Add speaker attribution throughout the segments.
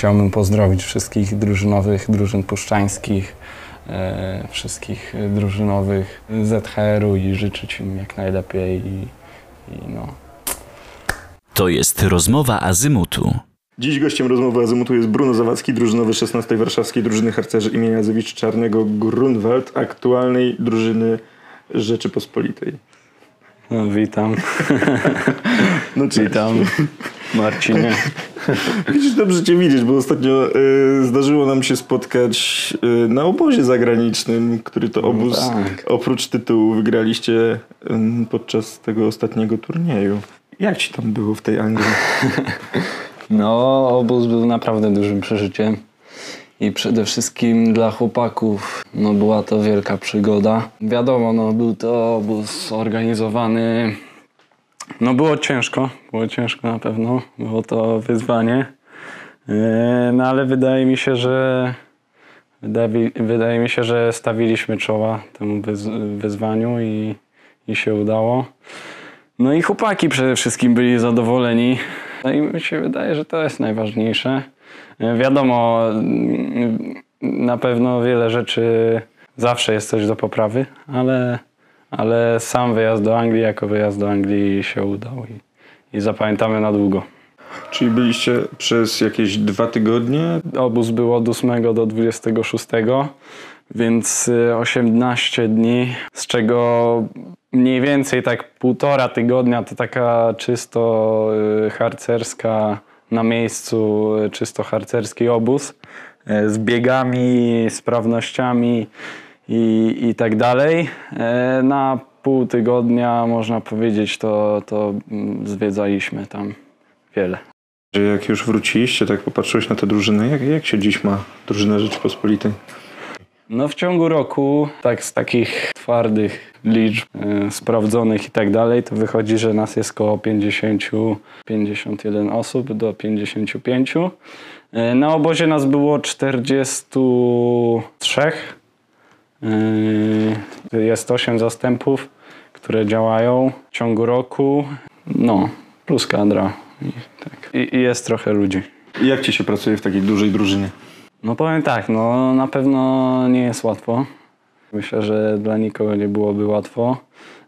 Speaker 1: Chciałbym pozdrowić wszystkich drużynowych, drużyn puszczańskich, e, wszystkich drużynowych ZHR-u i życzyć im jak najlepiej i, i no.
Speaker 2: To jest rozmowa Azymutu.
Speaker 3: Dziś gościem rozmowy Azymutu jest Bruno Zawadzki, drużynowy 16 Warszawskiej Drużyny Harcerzy imienia Jazewicz Czarnego Grunwald, aktualnej drużyny Rzeczypospolitej.
Speaker 1: No witam,
Speaker 3: No cześć.
Speaker 1: witam Marcinie.
Speaker 3: Widzisz, dobrze Cię widzieć, bo ostatnio y, zdarzyło nam się spotkać y, na obozie zagranicznym, który to obóz
Speaker 1: tak.
Speaker 3: oprócz tytułu wygraliście y, podczas tego ostatniego turnieju. Jak Ci tam było w tej Anglii?
Speaker 1: No, obóz był naprawdę dużym przeżyciem i przede wszystkim dla chłopaków no, była to wielka przygoda. Wiadomo, no, był to obóz organizowany. No było ciężko, było ciężko na pewno, było to wyzwanie. Yy, No ale wydaje mi się, że wydaje, wydaje mi się, że stawiliśmy czoła temu wyz- wyzwaniu i, i się udało. No i chłopaki przede wszystkim byli zadowoleni. No i mi się wydaje, że to jest najważniejsze. Wiadomo, na pewno wiele rzeczy zawsze jest coś do poprawy, ale, ale sam wyjazd do Anglii jako wyjazd do Anglii się udał i, i zapamiętamy na długo.
Speaker 3: Czyli byliście przez jakieś dwa tygodnie?
Speaker 1: Obóz był od 8 do 26, więc y, 18 dni, z czego mniej więcej tak półtora tygodnia to taka czysto y, harcerska, na miejscu czysto harcerski obóz y, z biegami, sprawnościami i, i tak dalej. Y, Na pół tygodnia można powiedzieć to, to mm, zwiedzaliśmy tam wiele.
Speaker 3: Jak już wróciliście, tak popatrzyłeś na tę drużynę, jak, jak się dziś ma drużyna Rzeczypospolitej?
Speaker 1: No w ciągu roku, tak z takich twardych liczb, e, sprawdzonych i tak dalej, to wychodzi, że nas jest około 50, 51 osób do 55. E, na obozie nas było 43. E, jest 8 zastępów, które działają w ciągu roku. No, plus kadra. I, tak. I, i jest trochę ludzi.
Speaker 3: I Jak Ci się pracuje w takiej dużej drużynie?
Speaker 1: No powiem tak, no na pewno nie jest łatwo. Myślę, że dla nikogo nie byłoby łatwo.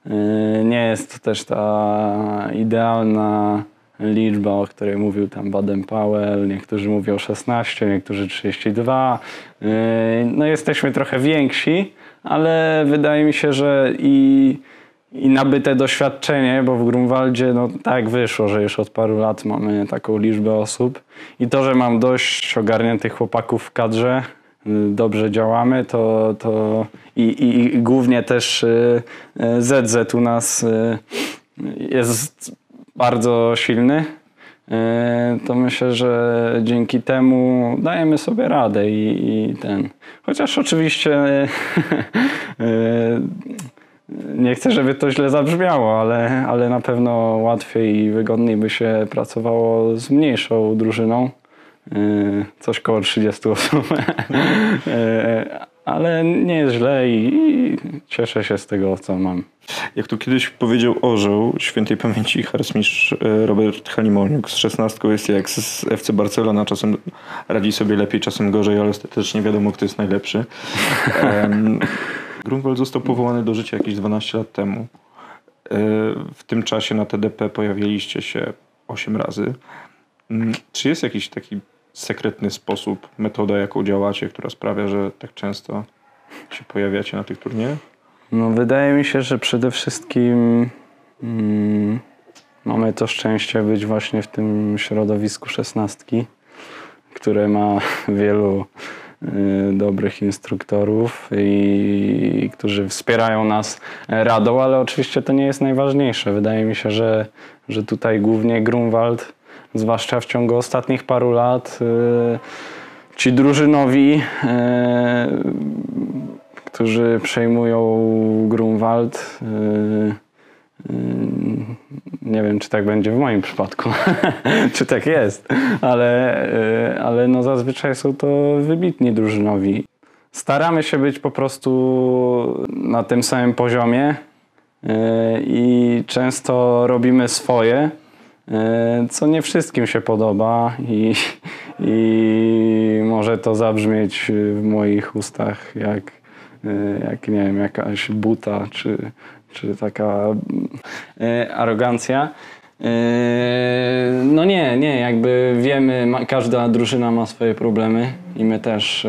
Speaker 1: Yy, Nie jest to też ta idealna liczba, o której mówił tam Baden-Powell. Niektórzy mówią 16, niektórzy 32. Yy, No jesteśmy trochę więksi, ale wydaje mi się, że i, i nabyte doświadczenie, bo w Grunwaldzie no tak wyszło, że już od paru lat mamy taką liczbę osób i to, że mam dość ogarniętych chłopaków w kadrze, dobrze działamy, to, to i, i, i głównie też y, y, ZZ u nas y, jest bardzo silny, y, to myślę, że dzięki temu dajemy sobie radę i, i ten. Chociaż oczywiście y, nie chcę, żeby to źle zabrzmiało, ale, ale na pewno łatwiej i wygodniej by się pracowało z mniejszą drużyną. Yy, Coś koło 30 osób. Yy, Ale nie jest źle i, cieszę się z tego, co mam.
Speaker 3: Jak tu kiedyś powiedział orzeł świętej pamięci harcmistrz e, Robert Halimoniuk z 16 jest jak z FC Barcelona. Czasem radzi sobie lepiej, czasem gorzej, ale ostatecznie wiadomo, kto jest najlepszy. Grunwald został powołany do życia jakieś 12 lat temu. E, W tym czasie na TDP pojawiliście się 8 razy. Mm, Czy jest jakiś taki sekretny sposób, metoda, jaką działacie, która sprawia, że tak często się pojawiacie na tych turniejach?
Speaker 1: No, wydaje mi się, że przede wszystkim mm, mamy to szczęście być właśnie w tym środowisku szesnastki, które ma wielu y, dobrych instruktorów i którzy wspierają nas radą, ale oczywiście to nie jest najważniejsze. Wydaje mi się, że, że tutaj głównie Grunwald, zwłaszcza w ciągu ostatnich paru lat, y, ci drużynowi y, którzy przejmują Grunwald. Yy, Nie wiem, czy tak będzie w moim przypadku, czy tak jest, ale, ale no zazwyczaj są to wybitni drużynowi. Staramy się być po prostu na tym samym poziomie i często robimy swoje, co nie wszystkim się podoba i, i może to zabrzmieć w moich ustach jak, e, jak nie wiem, jakaś buta czy, czy taka e, arogancja. E, No nie, nie, jakby wiemy, każda drużyna ma swoje problemy i my też e,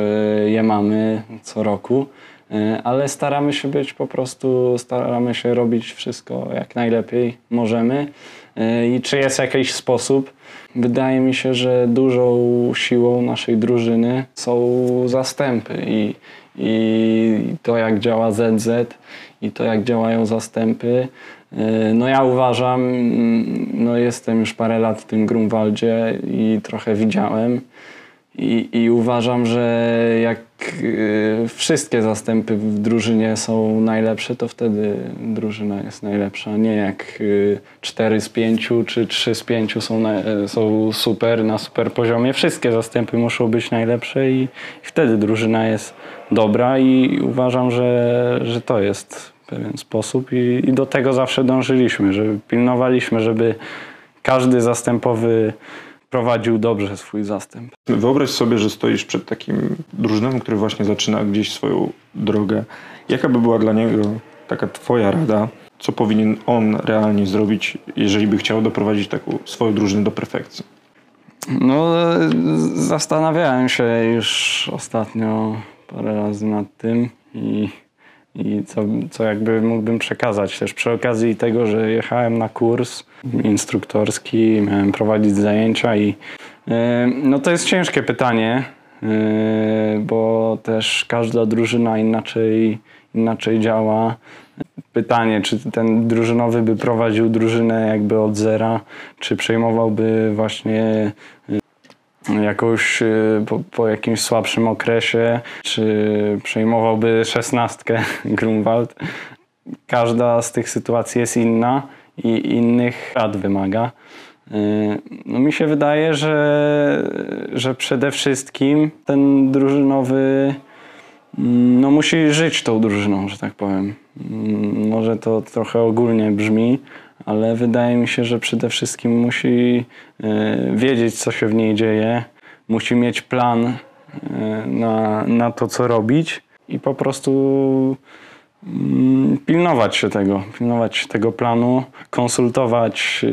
Speaker 1: je mamy co roku, e, ale staramy się być po prostu, staramy się robić wszystko jak najlepiej możemy. E, I czy jest jakiś sposób? Wydaje mi się, że dużą siłą naszej drużyny są zastępy i, i to jak działa ZZ i to jak działają zastępy. E, No ja uważam, no jestem już parę lat w tym Grunwaldzie i trochę widziałem i, i uważam, że jak wszystkie zastępy w drużynie są najlepsze, to wtedy drużyna jest najlepsza. Nie jak e, 4 z 5 czy 3 z 5 są, na, e, są super, na super poziomie. Wszystkie zastępy muszą być najlepsze i, i wtedy drużyna jest dobra i uważam, że, że to jest pewien sposób i, i do tego zawsze dążyliśmy, że pilnowaliśmy, żeby każdy zastępowy prowadził dobrze swój zastęp.
Speaker 3: Wyobraź sobie, że stoisz przed takim drużyną, który właśnie zaczyna gdzieś swoją drogę. Jaka by była dla niego taka twoja rada? Co powinien on realnie zrobić, jeżeli by chciał doprowadzić taką swoją drużynę do perfekcji?
Speaker 1: No, e, zastanawiałem się już ostatnio parę razy nad tym i, i co, co jakby mógłbym przekazać. Też przy okazji tego, że jechałem na kurs instruktorski, miałem prowadzić zajęcia i e, no to jest ciężkie pytanie, e, bo też każda drużyna inaczej, inaczej działa. Pytanie, czy ten drużynowy by prowadził drużynę jakby od zera, czy przejmowałby właśnie jakąś y, po, po jakimś słabszym okresie, czy przejmowałby szesnastkę Grunwald. Każda z tych sytuacji jest inna i innych rad wymaga. Y, No mi się wydaje, że, że przede wszystkim ten drużynowy mm, no musi żyć tą drużyną, że tak powiem. Mm, Może to trochę ogólnie brzmi, ale wydaje mi się, że przede wszystkim musi e, wiedzieć, co się w niej dzieje, musi mieć plan e, na, na to, co robić i po prostu mm, pilnować się tego, pilnować tego planu, konsultować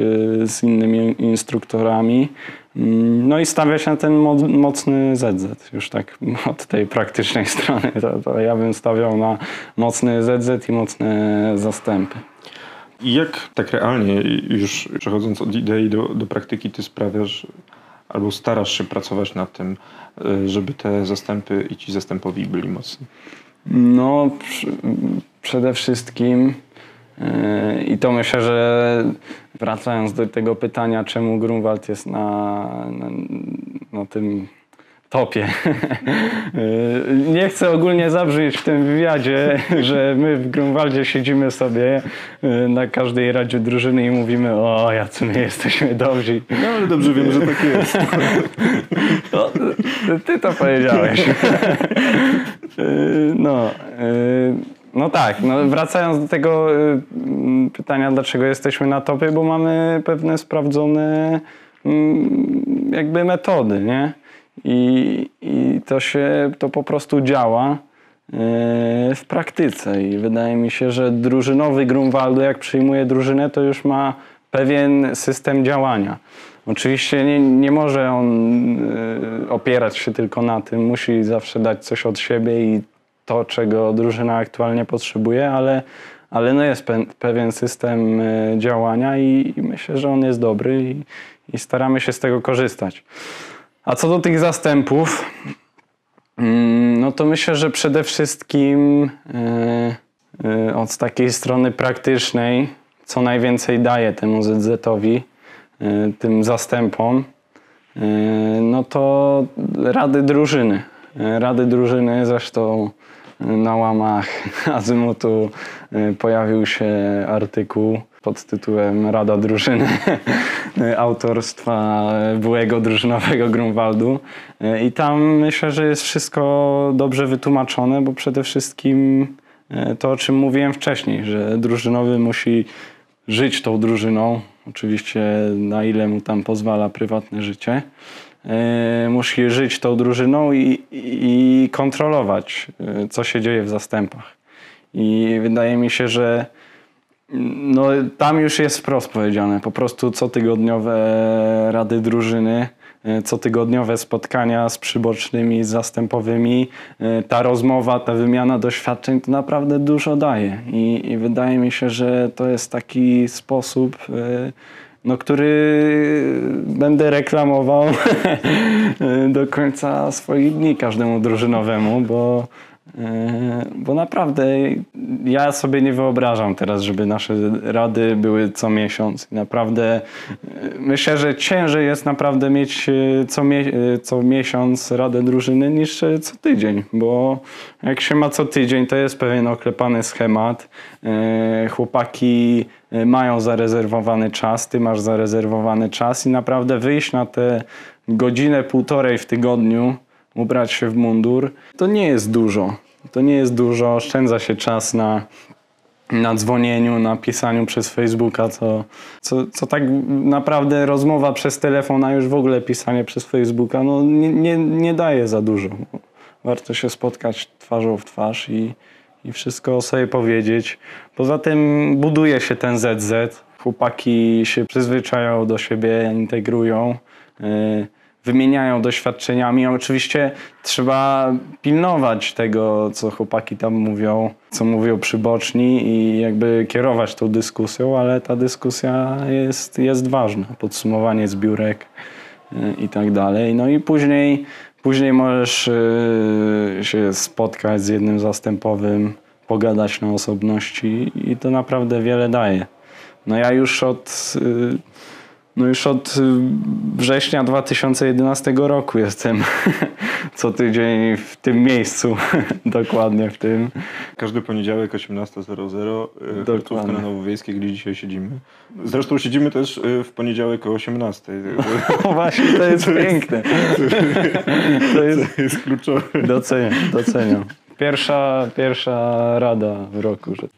Speaker 1: e, z innymi instruktorami, mm, no i stawiać na ten mo- mocny ZZ, już tak od tej praktycznej strony. To, to ja bym stawiał na mocny ZZ i mocne zastępy.
Speaker 3: I jak tak realnie, już przechodząc od idei do, do praktyki, ty sprawiasz albo starasz się pracować nad tym, y, żeby te zastępy i ci zastępowi byli mocni?
Speaker 1: No, przede wszystkim yy, i to myślę, że wracając do tego pytania, czemu Grunwald jest na, na, na tym topie. Nie chcę ogólnie zabrzmieć w tym wywiadzie, że my w Grunwaldzie siedzimy sobie yy, na każdej radzie drużyny i mówimy, o jacy my jesteśmy dobrzy.
Speaker 3: No ale dobrze wiem, że tak jest.
Speaker 1: No, ty to powiedziałeś. Yy, no, yy, no tak, no wracając do tego pytania, dlaczego jesteśmy na topie, bo mamy pewne sprawdzone mm, jakby metody, nie? I, i to się, to po prostu działa yy, w praktyce i wydaje mi się, że drużynowy Grunwaldu, jak przyjmuje drużynę, to już ma pewien system działania. Oczywiście nie, nie może on y, opierać się tylko na tym, musi zawsze dać coś od siebie i to, czego drużyna aktualnie potrzebuje, ale, ale no jest pe, pewien system y, działania i, i myślę, że on jest dobry i, i staramy się z tego korzystać. A co do tych zastępów, mm, no to myślę, że przede wszystkim y, y, od takiej strony praktycznej, co najwięcej daje temu ZZ-owi, y, tym zastępom, no to rady drużyny. Rady drużyny zresztą na łamach Azymutu y, pojawił się artykuł pod tytułem Rada Drużyny y, autorstwa byłego drużynowego Grunwaldu. Y, I tam myślę, że jest wszystko dobrze wytłumaczone, bo przede wszystkim to, o czym mówiłem wcześniej, że drużynowy musi żyć tą drużyną, Oczywiście na ile mu tam pozwala prywatne życie. E, Musi żyć tą drużyną i, i kontrolować, e, co się dzieje w zastępach. I wydaje mi się, że no, tam już jest wprost powiedziane. Po prostu cotygodniowe rady drużyny, e, cotygodniowe spotkania z przybocznymi, z zastępowymi. Ta rozmowa, ta wymiana doświadczeń to naprawdę dużo daje. I, i wydaje mi się, że to jest taki sposób, no, który będę reklamował do końca swoich dni każdemu drużynowemu, bo Bo naprawdę ja sobie nie wyobrażam teraz, żeby nasze rady były co miesiąc. Naprawdę e, myślę, że ciężej jest naprawdę mieć e, co, mie- co miesiąc radę drużyny niż co tydzień, bo jak się ma co tydzień, to jest pewien oklepany schemat. Chłopaki mają zarezerwowany czas, ty masz zarezerwowany czas i naprawdę wyjść na te godzinę, półtorej w tygodniu ubrać się w mundur, to nie jest dużo. To nie jest dużo, oszczędza się czas na, na dzwonieniu, na pisaniu przez Facebooka, co, co, co tak naprawdę rozmowa przez telefon, a już w ogóle pisanie przez Facebooka, no nie, nie, nie daje za dużo. Warto się spotkać twarzą w twarz i, i wszystko sobie powiedzieć. Poza tym buduje się ten ZZ. Chłopaki się przyzwyczają do siebie, integrują. Yy, wymieniają doświadczeniami. Oczywiście trzeba pilnować tego, co chłopaki tam mówią, co mówią przyboczni i jakby kierować tą dyskusją, ale ta dyskusja jest, jest ważna. Podsumowanie zbiórek y, i tak dalej. No i później, później możesz y, się spotkać z jednym zastępowym, pogadać na osobności i to naprawdę wiele daje. No ja już od y, no już od y, września 2011 roku jestem co tydzień w tym miejscu, dokładnie w tym.
Speaker 3: Każdy poniedziałek 18.00
Speaker 1: Dokładnie.
Speaker 3: Dokładnie. na Nowowiejskiej, gdzie dzisiaj siedzimy. Zresztą siedzimy też y, w poniedziałek o 18.00.
Speaker 1: No właśnie, to jest piękne. To jest,
Speaker 3: To jest kluczowe.
Speaker 1: doceniam, doceniam. Pierwsza, pierwsza rada w roku. Że...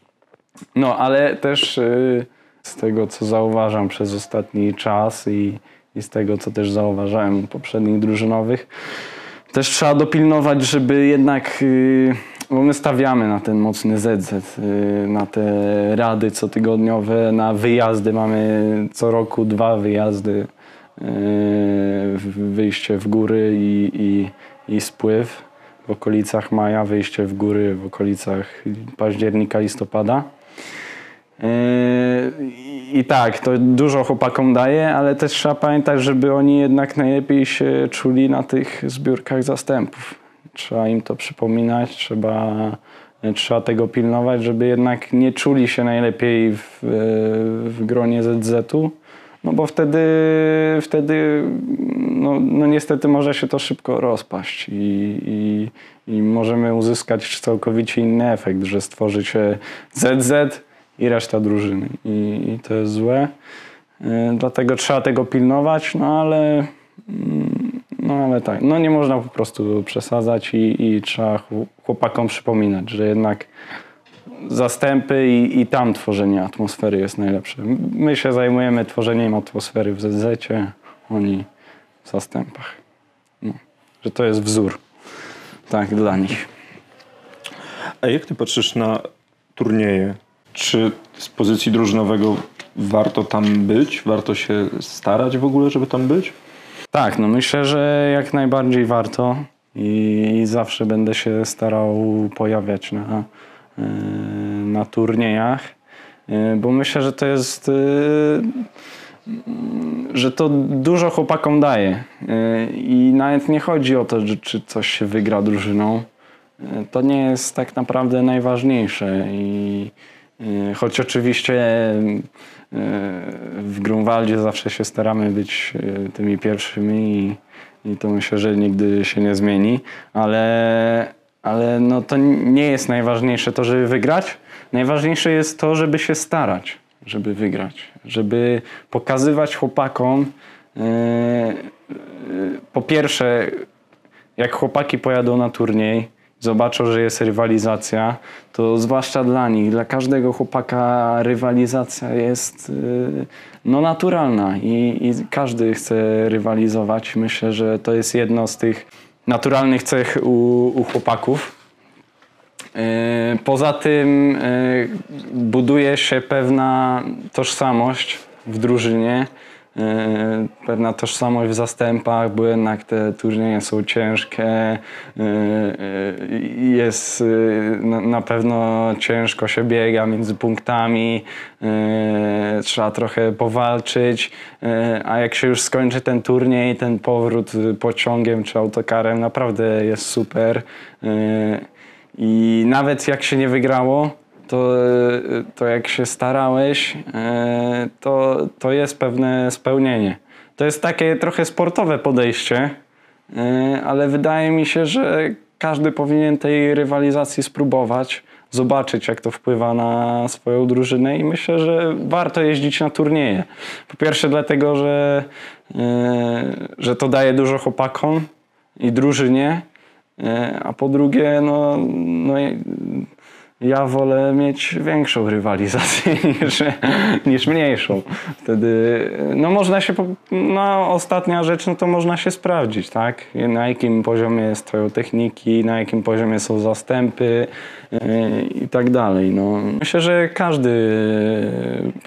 Speaker 1: No, ale też y, z tego, co zauważam przez ostatni czas i, i z tego, co też zauważałem u poprzednich drużynowych, też trzeba dopilnować, żeby jednak, y, bo my stawiamy na ten mocny ZZ, y, na te rady cotygodniowe, na wyjazdy. Mamy co roku dwa wyjazdy, y, wyjście w góry i, i, i spływ w okolicach maja, wyjście w góry w okolicach października, listopada. Yy, I tak, to dużo chłopakom daje, ale też trzeba pamiętać, żeby oni jednak najlepiej się czuli na tych zbiórkach zastępów. Trzeba im to przypominać, trzeba, trzeba tego pilnować, żeby jednak nie czuli się najlepiej w, w gronie ZZ-u, no bo wtedy, wtedy no, no niestety może się to szybko rozpaść i, i, i możemy uzyskać całkowicie inny efekt, że stworzy się ZZ i reszta drużyny i, i to jest złe. Y, Dlatego trzeba tego pilnować, no ale, mm, no ale tak, no nie można po prostu przesadzać i, i trzeba chł- chłopakom przypominać, że jednak zastępy i, i tam tworzenie atmosfery jest najlepsze. My się zajmujemy tworzeniem atmosfery w ZZ, oni w zastępach. No, że to jest wzór. Tak, dla nich.
Speaker 3: A jak ty patrzysz na turnieje? Czy z pozycji drużynowego warto tam być? Warto się starać w ogóle, żeby tam być?
Speaker 1: Tak, no myślę, że jak najbardziej warto i, i zawsze będę się starał pojawiać na, yy, na turniejach, yy, bo myślę, że to jest, mm, że to dużo chłopakom daje i nawet nie chodzi o to, czy coś się wygra drużyną. To nie jest tak naprawdę najważniejsze i choć oczywiście yy, w Grunwaldzie zawsze się staramy być yy, tymi pierwszymi i, i to myślę, że nigdy się nie zmieni, ale, ale no to nie jest najważniejsze to, żeby wygrać. Najważniejsze jest to, żeby się starać, żeby wygrać, żeby pokazywać chłopakom po pierwsze, jak chłopaki pojadą na turniej, zobaczą, że jest rywalizacja, to zwłaszcza dla nich, dla każdego chłopaka rywalizacja jest y, no, naturalna i, i każdy chce rywalizować. Myślę, że to jest jedno z tych naturalnych cech u, u chłopaków. Y, Poza tym y, buduje się pewna tożsamość w drużynie, pewna tożsamość w zastępach, bo jednak te turnieje są ciężkie. y, y, Jest na- pewno ciężko się biega między punktami, trzeba trochę powalczyć, a jak się już skończy ten turniej, ten powrót pociągiem czy autokarem naprawdę jest super. I nawet jak się nie wygrało, to, to jak się starałeś, e, to, to jest pewne spełnienie. To jest takie trochę sportowe podejście, e, ale wydaje mi się, że każdy powinien tej rywalizacji spróbować, zobaczyć jak to wpływa na swoją drużynę i myślę, że warto jeździć na turnieje. Po pierwsze dlatego, że, e, że to daje dużo chłopakom i drużynie, A po drugie, no, no ja wolę mieć większą rywalizację niż, niż mniejszą. Wtedy, no można się, no ostatnia rzecz, no to można się sprawdzić, tak? Na jakim poziomie jest twoją techniki, na jakim poziomie są zastępy e, i tak dalej. No, myślę, że każdy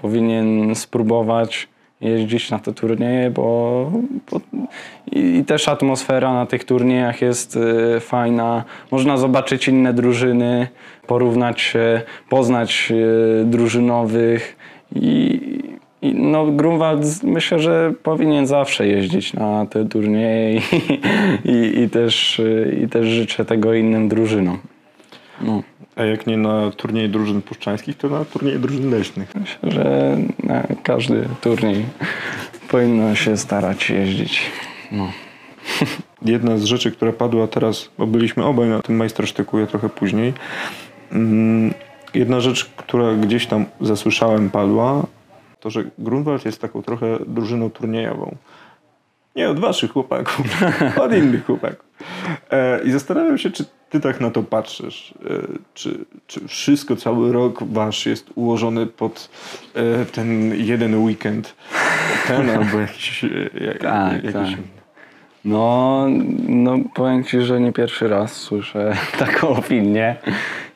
Speaker 1: powinien spróbować jeździć na te turnieje, bo, bo i, i też atmosfera na tych turniejach jest e, fajna. Można zobaczyć inne drużyny, porównać się, poznać e, drużynowych i, i no Grunwald myślę, że powinien zawsze jeździć na te turnieje i, i, i, też, e, i też życzę tego innym drużynom. No.
Speaker 3: A jak nie na turniej drużyn puszczańskich, to na turniej drużyn leśnych.
Speaker 1: Myślę, że na każdy turniej powinno się starać jeździć. No.
Speaker 3: Jedna z rzeczy, która padła teraz, bo byliśmy obaj na tym majstersztyku, ja trochę później. Mm, Jedna rzecz, która gdzieś tam zasłyszałem padła, to że Grunwald jest taką trochę drużyną turniejową. Nie od waszych chłopaków, od innych chłopaków. E, I zastanawiam się, czy ty tak na to patrzysz. E, czy, czy wszystko, cały rok wasz jest ułożony pod e, ten jeden weekend? Ten albo jakiś... e, jak-
Speaker 1: Tak,
Speaker 3: jakiś
Speaker 1: tak. No, no powiem Ci, że nie pierwszy raz słyszę taką opinię.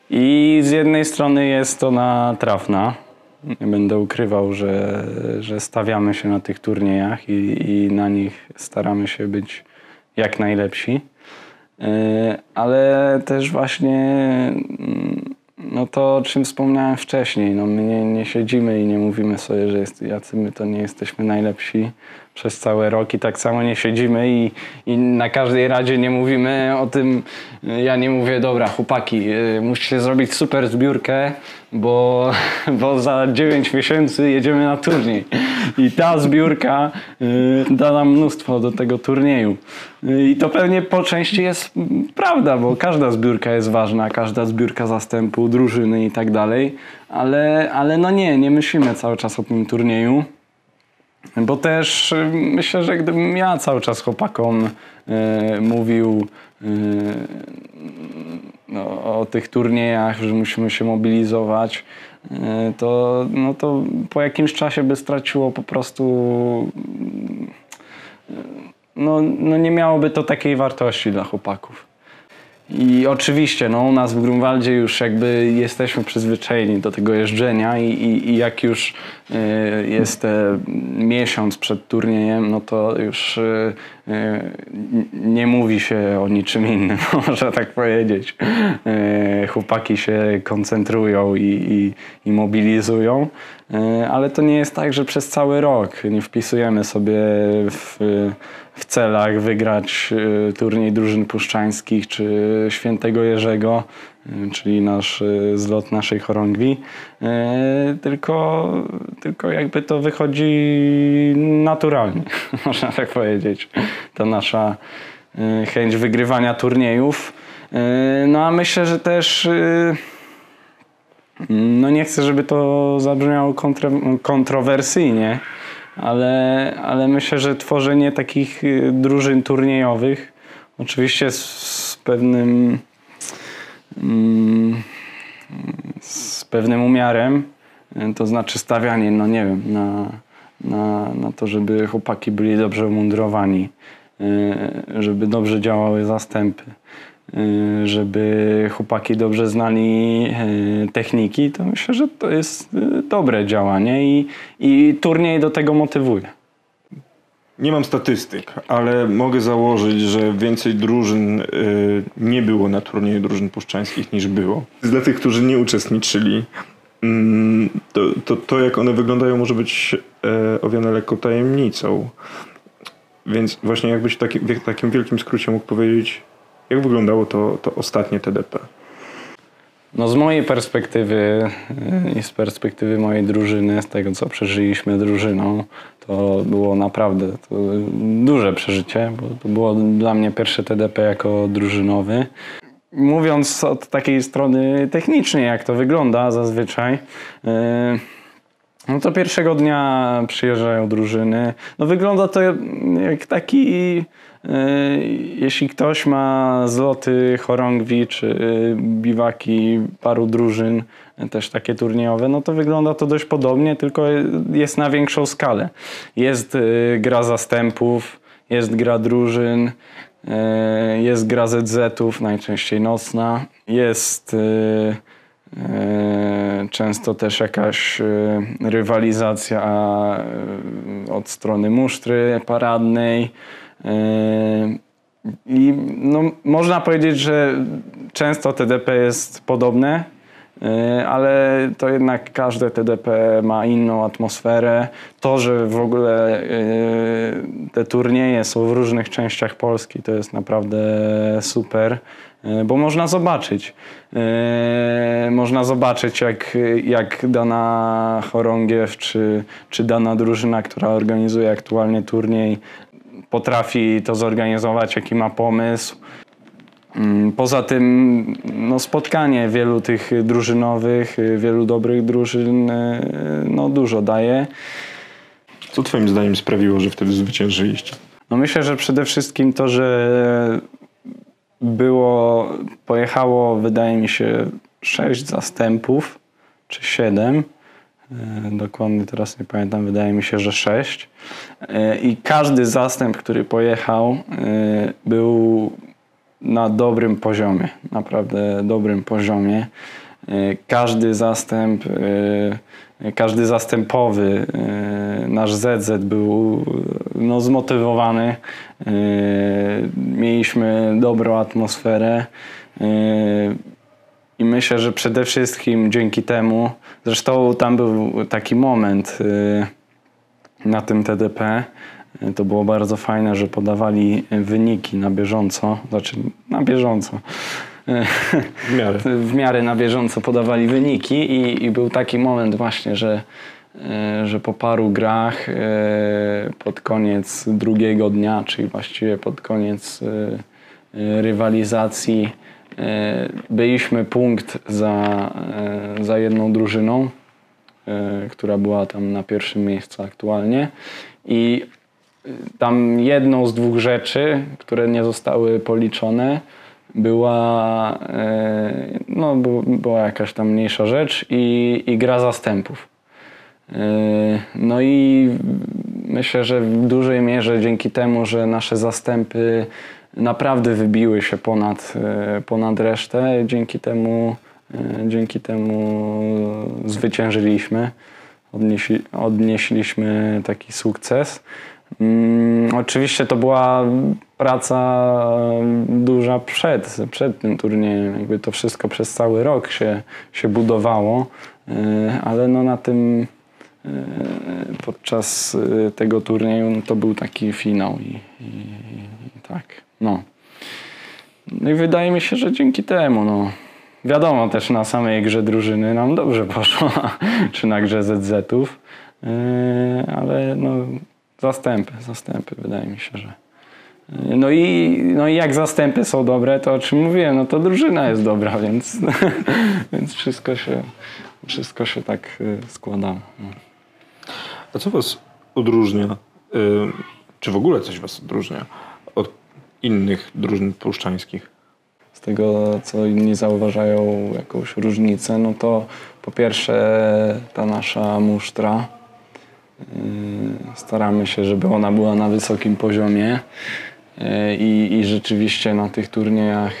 Speaker 1: I z jednej strony jest ona trafna. Nie będę ukrywał, że, że stawiamy się na tych turniejach i, i na nich staramy się być jak najlepsi. Yy, Ale też właśnie mm, no to, o czym wspomniałem wcześniej, no my nie, nie siedzimy i nie mówimy sobie, że jest, jacy my to nie jesteśmy najlepsi przez cały rok i tak samo nie siedzimy i, i na każdej radzie nie mówimy o tym, ja nie mówię, dobra chłopaki, yy, musicie zrobić super zbiórkę, bo, bo za 9 miesięcy jedziemy na turniej i ta zbiórka yy, da nam mnóstwo do tego turnieju. Yy, I to pewnie po części jest prawda, bo każda zbiórka jest ważna, każda zbiórka zastępu, drużyny i tak dalej, ale, ale no nie, nie myślimy cały czas o tym turnieju. Bo też y, myślę, że gdybym ja cały czas chłopakom y, mówił y, no, o tych turniejach, że musimy się mobilizować, y, to, no to po jakimś czasie by straciło po prostu. y, No, no nie miałoby to takiej wartości dla chłopaków. I oczywiście, no u nas w Grunwaldzie już jakby jesteśmy przyzwyczajeni do tego jeżdżenia i, i, i jak już y, jest e, miesiąc przed turniejem, no to już y, y, nie mówi się o niczym innym, można tak powiedzieć. Y, chłopaki się koncentrują i, i, i mobilizują, y, ale to nie jest tak, że przez cały rok nie wpisujemy sobie w, w celach wygrać y, turniej drużyn puszczańskich czy Świętego Jerzego, y, czyli nasz y, zlot naszej chorągwi, tylko, tylko jakby to wychodzi naturalnie, można tak powiedzieć. Ta nasza chęć wygrywania turniejów. No a myślę, że też no nie chcę, żeby to zabrzmiało kontrowersyjnie, ale, ale myślę, że tworzenie takich y, drużyn turniejowych, oczywiście z, z pewnym mm, z pewnym umiarem, y, to znaczy stawianie, no nie wiem, na, na, na to, żeby chłopaki byli dobrze umundurowani, y, żeby dobrze działały zastępy, żeby chłopaki dobrze znali y, techniki, to myślę, że to jest y, dobre działanie i, i turniej do tego motywuje.
Speaker 3: Nie mam statystyk, ale mogę założyć, że więcej drużyn y, nie było na turnieju drużyn puszczańskich niż było. Dla tych, którzy nie uczestniczyli, mm, to, to, to jak one wyglądają może być owiane lekko tajemnicą. Więc właśnie jakbyś w takim, w takim wielkim skrócie mógł powiedzieć, jak wyglądało to, to ostatnie TDP.
Speaker 1: No z mojej perspektywy y, i z perspektywy mojej drużyny, z tego co przeżyliśmy drużyną, to było naprawdę to duże przeżycie, bo to było dla mnie pierwsze TDP jako drużynowy. Mówiąc od takiej strony technicznej, jak to wygląda zazwyczaj, y, no to pierwszego dnia przyjeżdżają drużyny. No wygląda to jak taki, jeśli ktoś ma zloty chorągwi czy y, biwaki paru drużyn, y, też takie turniejowe, no to wygląda to dość podobnie, tylko jest na większą skalę. Jest gra zastępów, jest gra drużyn, jest gra ZZ-ów, najczęściej nocna, jest... E, Często też jakaś e, rywalizacja e, od strony musztry paradnej. E, I no, można powiedzieć, że często TDP jest podobne, e, ale to jednak każde TDP ma inną atmosferę. To, że w ogóle e, te turnieje są w różnych częściach Polski, to jest naprawdę super, bo można zobaczyć. Można zobaczyć, jak, jak dana chorągiew czy, czy dana drużyna, która organizuje aktualnie turniej, potrafi to zorganizować, jaki ma pomysł. Mm, Poza tym no, spotkanie wielu tych drużynowych, wielu dobrych drużyn y, no, dużo daje.
Speaker 3: Co twoim zdaniem sprawiło, że wtedy zwyciężyliście?
Speaker 1: No myślę, że przede wszystkim to, że było, pojechało wydaje mi się sześć zastępów, czy siedem. E, Dokładnie teraz nie pamiętam, wydaje mi się, że sześć. E, I każdy zastęp, który pojechał, e, był na dobrym poziomie, naprawdę dobrym poziomie. Każdy zastęp, każdy zastępowy, nasz ZZ był no, zmotywowany. Mieliśmy dobrą atmosferę. I myślę, że przede wszystkim dzięki temu, zresztą tam był taki moment y, na tym TDP, y, to było bardzo fajne, że podawali wyniki na bieżąco, znaczy na bieżąco. Y,
Speaker 3: W miarę.
Speaker 1: w miarę na bieżąco podawali wyniki i, i był taki moment właśnie, że, że po paru grach pod koniec drugiego dnia, czyli właściwie pod koniec rywalizacji byliśmy punkt za, e, za jedną drużyną, e, która była tam na pierwszym miejscu aktualnie i tam jedną z dwóch rzeczy, które nie zostały policzone, była, e, no, była jakaś tam mniejsza rzecz i, i gra zastępów. E, No i myślę, że w dużej mierze dzięki temu, że nasze zastępy naprawdę wybiły się ponad, e, ponad resztę, dzięki temu, e, dzięki temu zwyciężyliśmy, odnieśli, odnieśliśmy taki sukces. Mm, oczywiście to była praca e, duża przed, przed tym turniejem. Jakby to wszystko przez cały rok się, się budowało, ale no na tym podczas tego turnieju no to był taki finał i, i, i tak, no. No i wydaje mi się, że dzięki temu, no. Wiadomo też na samej grze drużyny nam dobrze poszło, czy na grze ZZ-ów, yy, ale no zastępy, zastępy wydaje mi się, że. Yy, No i, no i jak zastępy są dobre, to o czym mówiłem, no to drużyna jest dobra, więc, więc wszystko, się, wszystko się tak yy, składa. No.
Speaker 3: A co was odróżnia, y, czy w ogóle coś was odróżnia od innych drużyn puszczańskich?
Speaker 1: z tego, co inni zauważają jakąś różnicę, no to po pierwsze ta nasza musztra. Yy, Staramy się, żeby ona była na wysokim poziomie yy, i, i rzeczywiście na tych turniejach,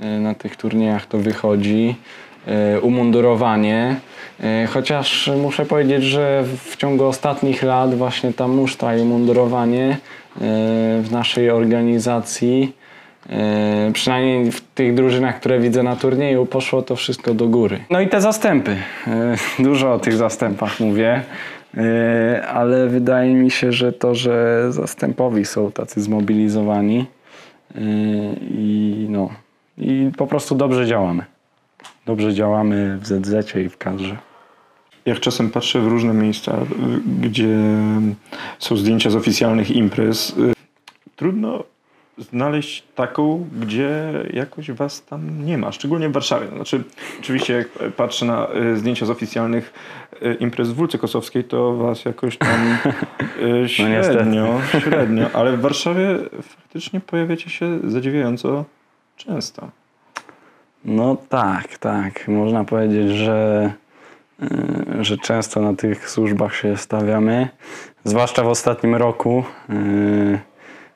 Speaker 1: yy, na tych turniejach to wychodzi. Umundurowanie, chociaż muszę powiedzieć, że w ciągu ostatnich lat właśnie ta musztra i umundurowanie w naszej organizacji Yy, przynajmniej w tych drużynach, które widzę na turnieju, poszło to wszystko do góry. No i te zastępy. Yy, dużo o tych zastępach mówię, yy, ale wydaje mi się, że to, że zastępowi są tacy zmobilizowani i no i po prostu dobrze działamy. Dobrze działamy w ZZ i w kadrze.
Speaker 3: Jak czasem patrzę w różne miejsca, gdzie są zdjęcia z oficjalnych imprez, y, trudno znaleźć taką, gdzie jakoś was tam nie ma, szczególnie w Warszawie. Znaczy, oczywiście jak patrzę na y, zdjęcia z oficjalnych y, imprez w Wólce Kosowskiej, to was jakoś tam y, średnio, średnio, ale w Warszawie faktycznie pojawiacie się zadziwiająco często.
Speaker 1: No tak, tak. Można powiedzieć, że, że często na tych służbach się stawiamy. Zwłaszcza w ostatnim roku y,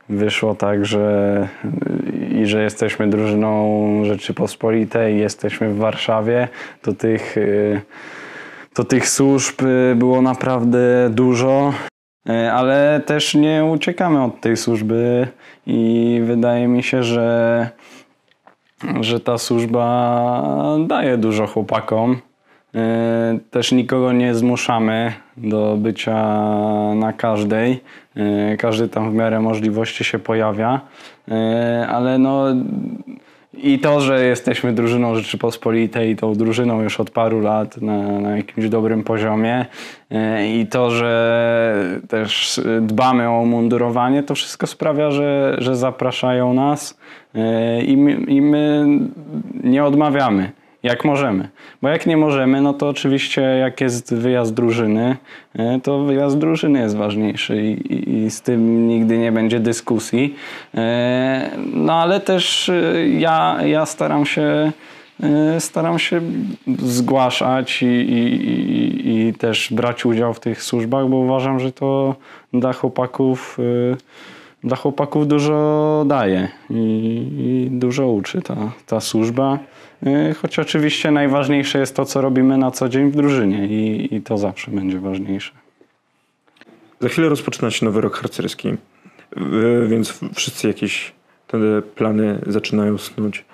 Speaker 1: wyszło tak, że y, i że jesteśmy drużyną Rzeczypospolitej, jesteśmy w Warszawie, to tych, y, to tych służb y, było naprawdę dużo. Y, Ale też nie uciekamy od tej służby i wydaje mi się, że że ta służba daje dużo chłopakom. Yy, Też nikogo nie zmuszamy do bycia na każdej. Yy, Każdy tam w miarę możliwości się pojawia. Yy, Ale no i to, że jesteśmy drużyną Rzeczypospolitej tą drużyną już od paru lat na, na jakimś dobrym poziomie i to, że też dbamy o mundurowanie, to wszystko sprawia, że, że zapraszają nas i my, i my nie odmawiamy, jak możemy. Bo jak nie możemy, no to oczywiście jak jest wyjazd drużyny, yy, to wyjazd drużyny jest ważniejszy i, i, i z tym nigdy nie będzie dyskusji. Yy, No ale też yy, ja, ja staram się staram się zgłaszać i, i, i, i też brać udział w tych służbach, bo uważam, że to dla chłopaków, dla chłopaków dużo daje i dużo uczy ta, ta służba. Yy, Choć oczywiście najważniejsze jest to, co robimy na co dzień w drużynie i, i to zawsze będzie ważniejsze.
Speaker 3: Za chwilę rozpoczyna się nowy rok harcerski, y, więc wszyscy jakieś te plany zaczynają snuć.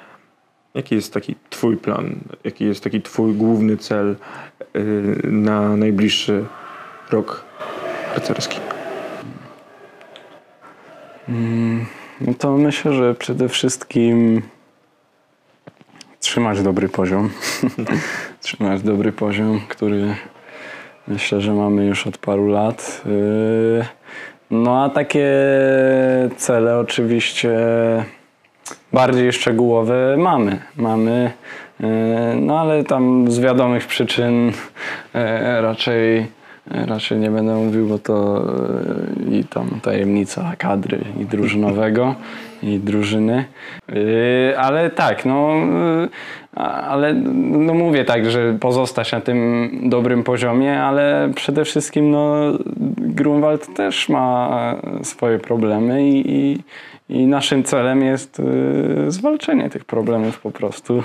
Speaker 3: Jaki jest taki twój plan? Jaki jest taki twój główny cel y, na najbliższy rok harcerski?
Speaker 1: No to myślę, że przede wszystkim trzymać dobry poziom. trzymać dobry poziom, który myślę, że mamy już od paru lat. Yy, No a takie cele oczywiście bardziej szczegółowe mamy. Mamy, yy, no ale tam z wiadomych przyczyn yy, raczej, raczej nie będę mówił, bo to yy, i tam tajemnica kadry i drużynowego i drużyny. Yy, Ale tak, no, a- ale no mówię tak, że pozostać na tym dobrym poziomie, ale przede wszystkim no, Grunwald też ma swoje problemy i, i, i naszym celem jest zwalczenie tych problemów po prostu.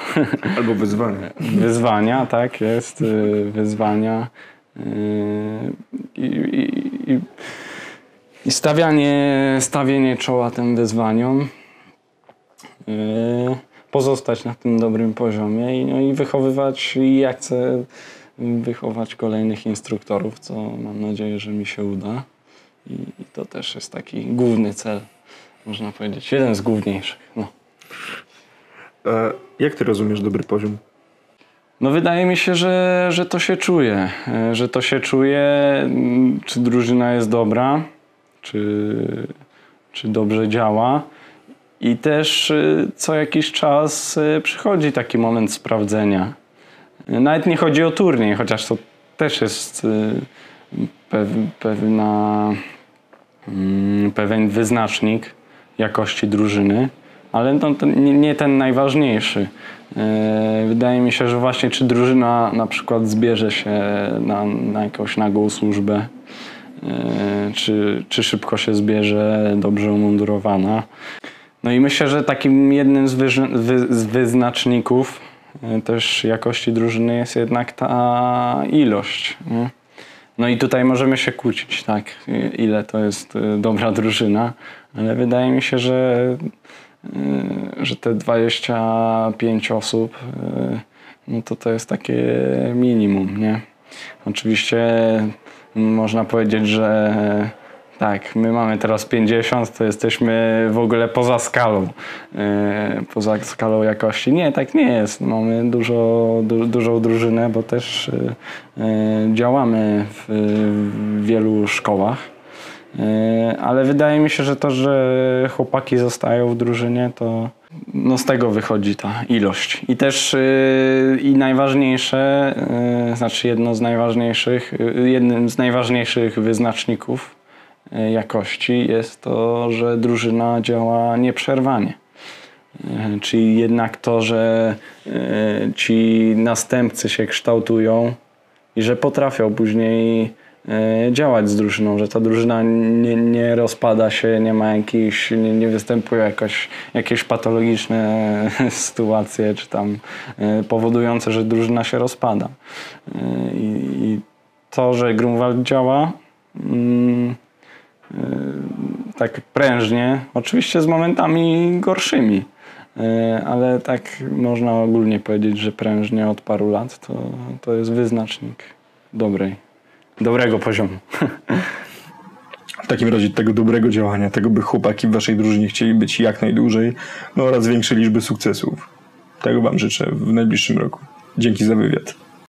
Speaker 3: Albo wyzwanie.
Speaker 1: wyzwania, tak, jest, y, wyzwania i, i, i, i stawianie, stawienie czoła tym wyzwaniom, y, pozostać na tym dobrym poziomie i, no, i wychowywać, i ja chcę wychować kolejnych instruktorów, co mam nadzieję, że mi się uda i, i to też jest taki główny cel, można powiedzieć, jeden z główniejszych. No.
Speaker 3: E, Jak ty rozumiesz dobry poziom?
Speaker 1: No wydaje mi się, że, że to się czuje, e, że to się czuje, m, czy drużyna jest dobra, czy, czy dobrze działa. I też e, co jakiś czas e, przychodzi taki moment sprawdzenia. Nawet nie chodzi o turniej, chociaż to też jest pew, pewna, mm, pewien wyznacznik jakości drużyny, ale no, to nie, nie ten najważniejszy. E, Wydaje mi się, że właśnie czy drużyna na przykład zbierze się na, na jakąś nagłą służbę, e, czy, czy szybko się zbierze, dobrze umundurowana. No i myślę, że takim jednym z, wy, z wyznaczników e, też jakości drużyny jest jednak ta ilość. Nie? No i tutaj możemy się kłócić, tak, ile to jest dobra drużyna, ale wydaje mi się, że, że te 25 osób, e, no to to jest takie minimum, nie? Oczywiście można powiedzieć, że tak, my mamy teraz 50, to jesteśmy w ogóle poza skalą, e, poza skalą jakości. Nie, tak nie jest. Mamy dużo, du, dużą drużynę, bo też działamy w wielu szkołach. E, Ale wydaje mi się, że to, że chłopaki zostają w drużynie, to no z tego wychodzi ta ilość. I też e, i najważniejsze, e, znaczy jedno z najważniejszych, jednym z najważniejszych wyznaczników jakości jest to, że drużyna działa nieprzerwanie. Czyli jednak to, że ci następcy się kształtują i że potrafią później działać z drużyną, że ta drużyna nie, nie rozpada się, nie ma jakichś, nie, nie występują jakoś, jakieś patologiczne sytuacje, czy tam e, powodujące, że drużyna się rozpada. E, I, i to, że Grunwald działa mm, e, tak prężnie, oczywiście z momentami gorszymi, e, ale tak można ogólnie powiedzieć, że prężnie od paru lat to, to jest wyznacznik dobrej, dobrego poziomu.
Speaker 3: W takim razie tego dobrego działania, tego by chłopaki w waszej drużynie chcieli być jak najdłużej, no oraz większej liczby sukcesów. Tego wam życzę w najbliższym roku. Dzięki za wywiad.